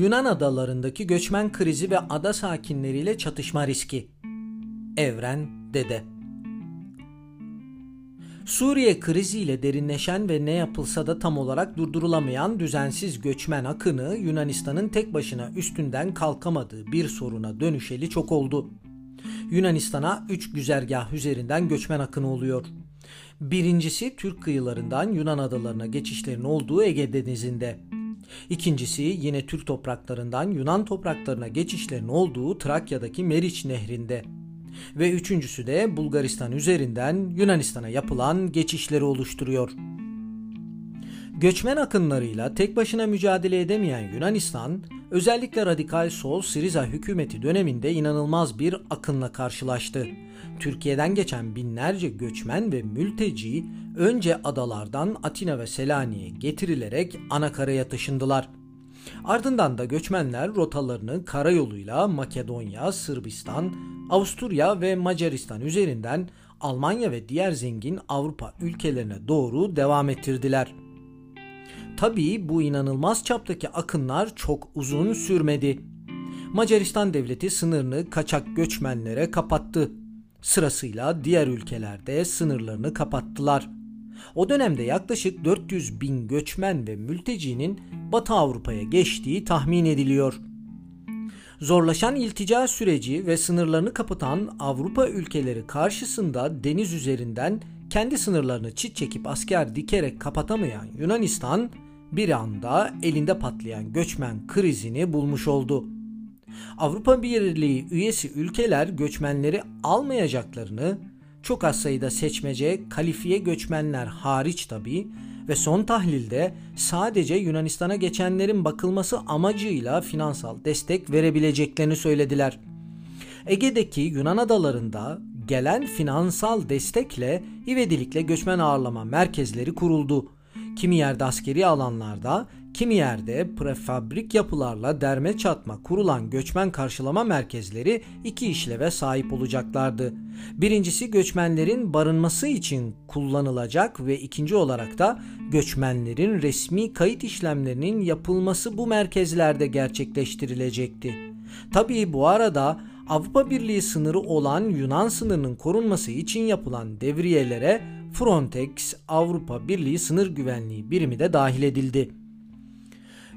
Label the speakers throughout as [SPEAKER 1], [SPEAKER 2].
[SPEAKER 1] Yunan adalarındaki göçmen krizi ve ada sakinleriyle çatışma riski. Evren Dede Suriye kriziyle derinleşen ve ne yapılsa da tam olarak durdurulamayan düzensiz göçmen akını Yunanistan'ın tek başına üstünden kalkamadığı bir soruna dönüşeli çok oldu. Yunanistan'a 3 güzergah üzerinden göçmen akını oluyor. Birincisi Türk kıyılarından Yunan adalarına geçişlerin olduğu Ege Denizi'nde. İkincisi yine Türk topraklarından Yunan topraklarına geçişlerin olduğu Trakya'daki Meriç Nehri'nde. Ve üçüncüsü de Bulgaristan üzerinden Yunanistan'a yapılan geçişleri oluşturuyor. Göçmen akınlarıyla tek başına mücadele edemeyen Yunanistan, özellikle radikal sol Siriza hükümeti döneminde inanılmaz bir akınla karşılaştı. Türkiye'den geçen binlerce göçmen ve mülteci önce adalardan Atina ve Selanik'e getirilerek anakaraya taşındılar. Ardından da göçmenler rotalarını karayoluyla Makedonya, Sırbistan, Avusturya ve Macaristan üzerinden Almanya ve diğer zengin Avrupa ülkelerine doğru devam ettirdiler. Tabii bu inanılmaz çaptaki akınlar çok uzun sürmedi. Macaristan devleti sınırını kaçak göçmenlere kapattı. Sırasıyla diğer ülkelerde sınırlarını kapattılar. O dönemde yaklaşık 400 bin göçmen ve mültecinin Batı Avrupa'ya geçtiği tahmin ediliyor. Zorlaşan iltica süreci ve sınırlarını kapatan Avrupa ülkeleri karşısında deniz üzerinden kendi sınırlarını çit çekip asker dikerek kapatamayan Yunanistan bir anda elinde patlayan göçmen krizini bulmuş oldu. Avrupa Birliği üyesi ülkeler göçmenleri almayacaklarını, çok az sayıda seçmece kalifiye göçmenler hariç tabi ve son tahlilde sadece Yunanistan'a geçenlerin bakılması amacıyla finansal destek verebileceklerini söylediler. Ege'deki Yunan adalarında gelen finansal destekle ivedilikle göçmen ağırlama merkezleri kuruldu. Kimi yerde askeri alanlarda, kimi yerde prefabrik yapılarla derme çatma kurulan göçmen karşılama merkezleri iki işleve sahip olacaklardı. Birincisi göçmenlerin barınması için kullanılacak ve ikinci olarak da göçmenlerin resmi kayıt işlemlerinin yapılması bu merkezlerde gerçekleştirilecekti. Tabii bu arada Avrupa Birliği sınırı olan Yunan sınırının korunması için yapılan devriyelere Frontex Avrupa Birliği Sınır Güvenliği birimi de dahil edildi.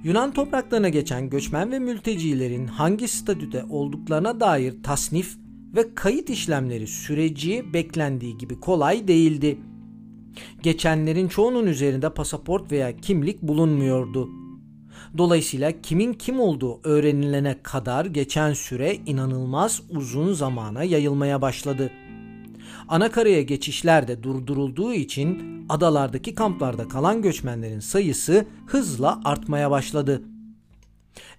[SPEAKER 1] Yunan topraklarına geçen göçmen ve mültecilerin hangi statüde olduklarına dair tasnif ve kayıt işlemleri süreci beklendiği gibi kolay değildi. Geçenlerin çoğunun üzerinde pasaport veya kimlik bulunmuyordu. Dolayısıyla kimin kim olduğu öğrenilene kadar geçen süre inanılmaz uzun zamana yayılmaya başladı. Anakaraya geçişler de durdurulduğu için adalardaki kamplarda kalan göçmenlerin sayısı hızla artmaya başladı.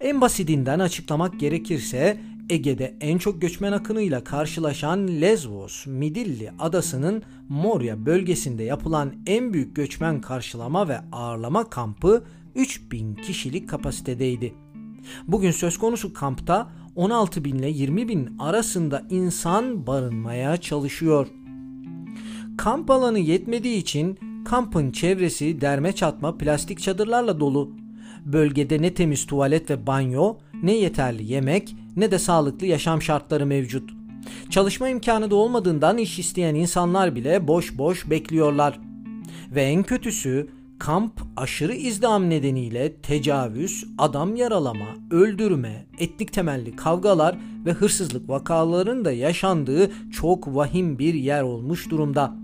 [SPEAKER 1] En basitinden açıklamak gerekirse Ege'de en çok göçmen akınıyla karşılaşan Lesbos, Midilli adasının Moria bölgesinde yapılan en büyük göçmen karşılama ve ağırlama kampı 3000 kişilik kapasitedeydi. Bugün söz konusu kampta 16 bin ile 20 bin arasında insan barınmaya çalışıyor. Kamp alanı yetmediği için kampın çevresi derme çatma plastik çadırlarla dolu. Bölgede ne temiz tuvalet ve banyo, ne yeterli yemek, ne de sağlıklı yaşam şartları mevcut. Çalışma imkanı da olmadığından iş isteyen insanlar bile boş boş bekliyorlar. Ve en kötüsü kamp aşırı izdiham nedeniyle tecavüz, adam yaralama, öldürme, etnik temelli kavgalar ve hırsızlık vakalarının da yaşandığı çok vahim bir yer olmuş durumda.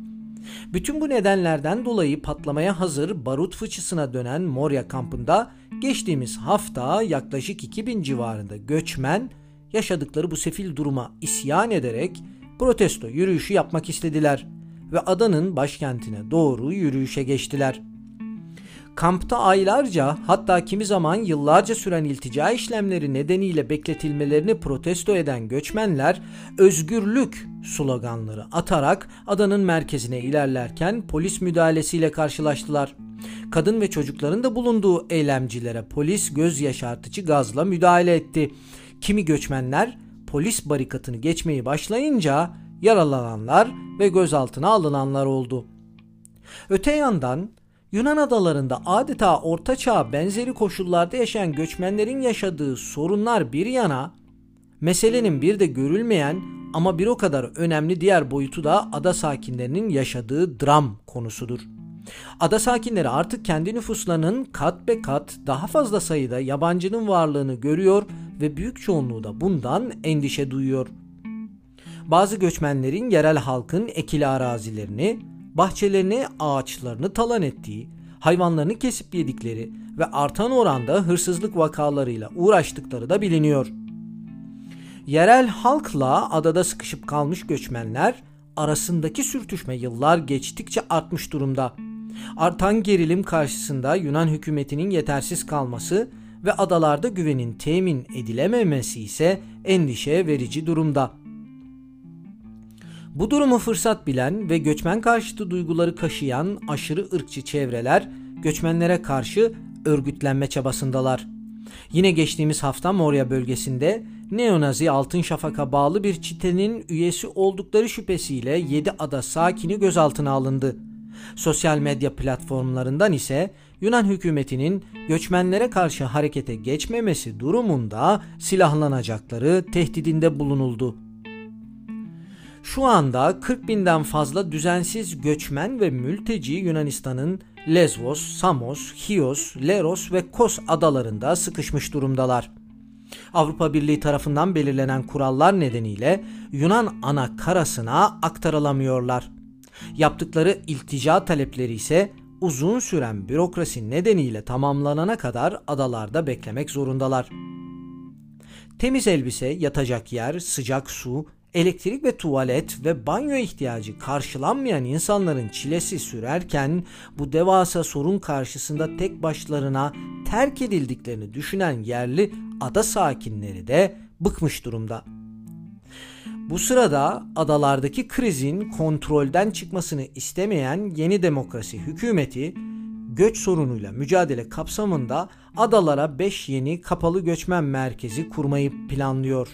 [SPEAKER 1] Bütün bu nedenlerden dolayı patlamaya hazır barut fıçısına dönen Moria kampında geçtiğimiz hafta yaklaşık 2000 civarında göçmen yaşadıkları bu sefil duruma isyan ederek protesto yürüyüşü yapmak istediler ve adanın başkentine doğru yürüyüşe geçtiler. Kampta aylarca hatta kimi zaman yıllarca süren iltica işlemleri nedeniyle bekletilmelerini protesto eden göçmenler özgürlük sloganları atarak adanın merkezine ilerlerken polis müdahalesiyle karşılaştılar. Kadın ve çocukların da bulunduğu eylemcilere polis göz yaşartıcı gazla müdahale etti. Kimi göçmenler polis barikatını geçmeyi başlayınca yaralananlar ve gözaltına alınanlar oldu. Öte yandan Yunan adalarında adeta ortaçağ benzeri koşullarda yaşayan göçmenlerin yaşadığı sorunlar bir yana, meselenin bir de görülmeyen ama bir o kadar önemli diğer boyutu da ada sakinlerinin yaşadığı dram konusudur. Ada sakinleri artık kendi nüfuslarının kat be kat daha fazla sayıda yabancının varlığını görüyor ve büyük çoğunluğu da bundan endişe duyuyor. Bazı göçmenlerin yerel halkın ekili arazilerini, bahçelerini, ağaçlarını talan ettiği, hayvanlarını kesip yedikleri ve artan oranda hırsızlık vakalarıyla uğraştıkları da biliniyor. Yerel halkla adada sıkışıp kalmış göçmenler arasındaki sürtüşme yıllar geçtikçe artmış durumda. Artan gerilim karşısında Yunan hükümetinin yetersiz kalması ve adalarda güvenin temin edilememesi ise endişe verici durumda. Bu durumu fırsat bilen ve göçmen karşıtı duyguları kaşıyan aşırı ırkçı çevreler göçmenlere karşı örgütlenme çabasındalar. Yine geçtiğimiz hafta Moria bölgesinde Neonazi Altın Şafak'a bağlı bir çitenin üyesi oldukları şüphesiyle 7 ada sakini gözaltına alındı. Sosyal medya platformlarından ise Yunan hükümetinin göçmenlere karşı harekete geçmemesi durumunda silahlanacakları tehdidinde bulunuldu. Şu anda 40 binden fazla düzensiz göçmen ve mülteci Yunanistan'ın Lesvos, Samos, Chios, Leros ve Kos adalarında sıkışmış durumdalar. Avrupa Birliği tarafından belirlenen kurallar nedeniyle Yunan ana karasına aktarılamıyorlar. Yaptıkları iltica talepleri ise uzun süren bürokrasi nedeniyle tamamlanana kadar adalarda beklemek zorundalar. Temiz elbise, yatacak yer, sıcak su, elektrik ve tuvalet ve banyo ihtiyacı karşılanmayan insanların çilesi sürerken bu devasa sorun karşısında tek başlarına terk edildiklerini düşünen yerli ada sakinleri de bıkmış durumda. Bu sırada adalardaki krizin kontrolden çıkmasını istemeyen yeni demokrasi hükümeti göç sorunuyla mücadele kapsamında adalara 5 yeni kapalı göçmen merkezi kurmayı planlıyor.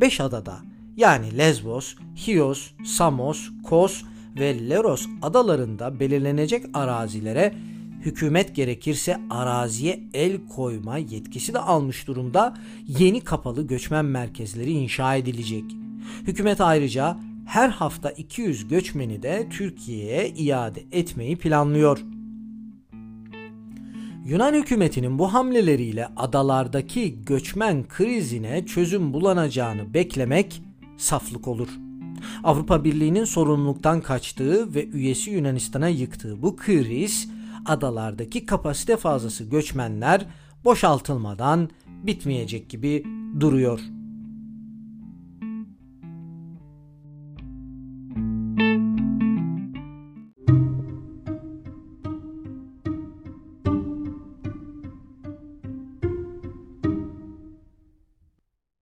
[SPEAKER 1] 5 adada yani Lesbos, Chios, Samos, Kos ve Leros adalarında belirlenecek arazilere hükümet gerekirse araziye el koyma yetkisi de almış durumda yeni kapalı göçmen merkezleri inşa edilecek. Hükümet ayrıca her hafta 200 göçmeni de Türkiye'ye iade etmeyi planlıyor. Yunan hükümetinin bu hamleleriyle adalardaki göçmen krizine çözüm bulanacağını beklemek saflık olur. Avrupa Birliği'nin sorumluluktan kaçtığı ve üyesi Yunanistan'a yıktığı bu kriz adalardaki kapasite fazlası göçmenler boşaltılmadan bitmeyecek gibi duruyor.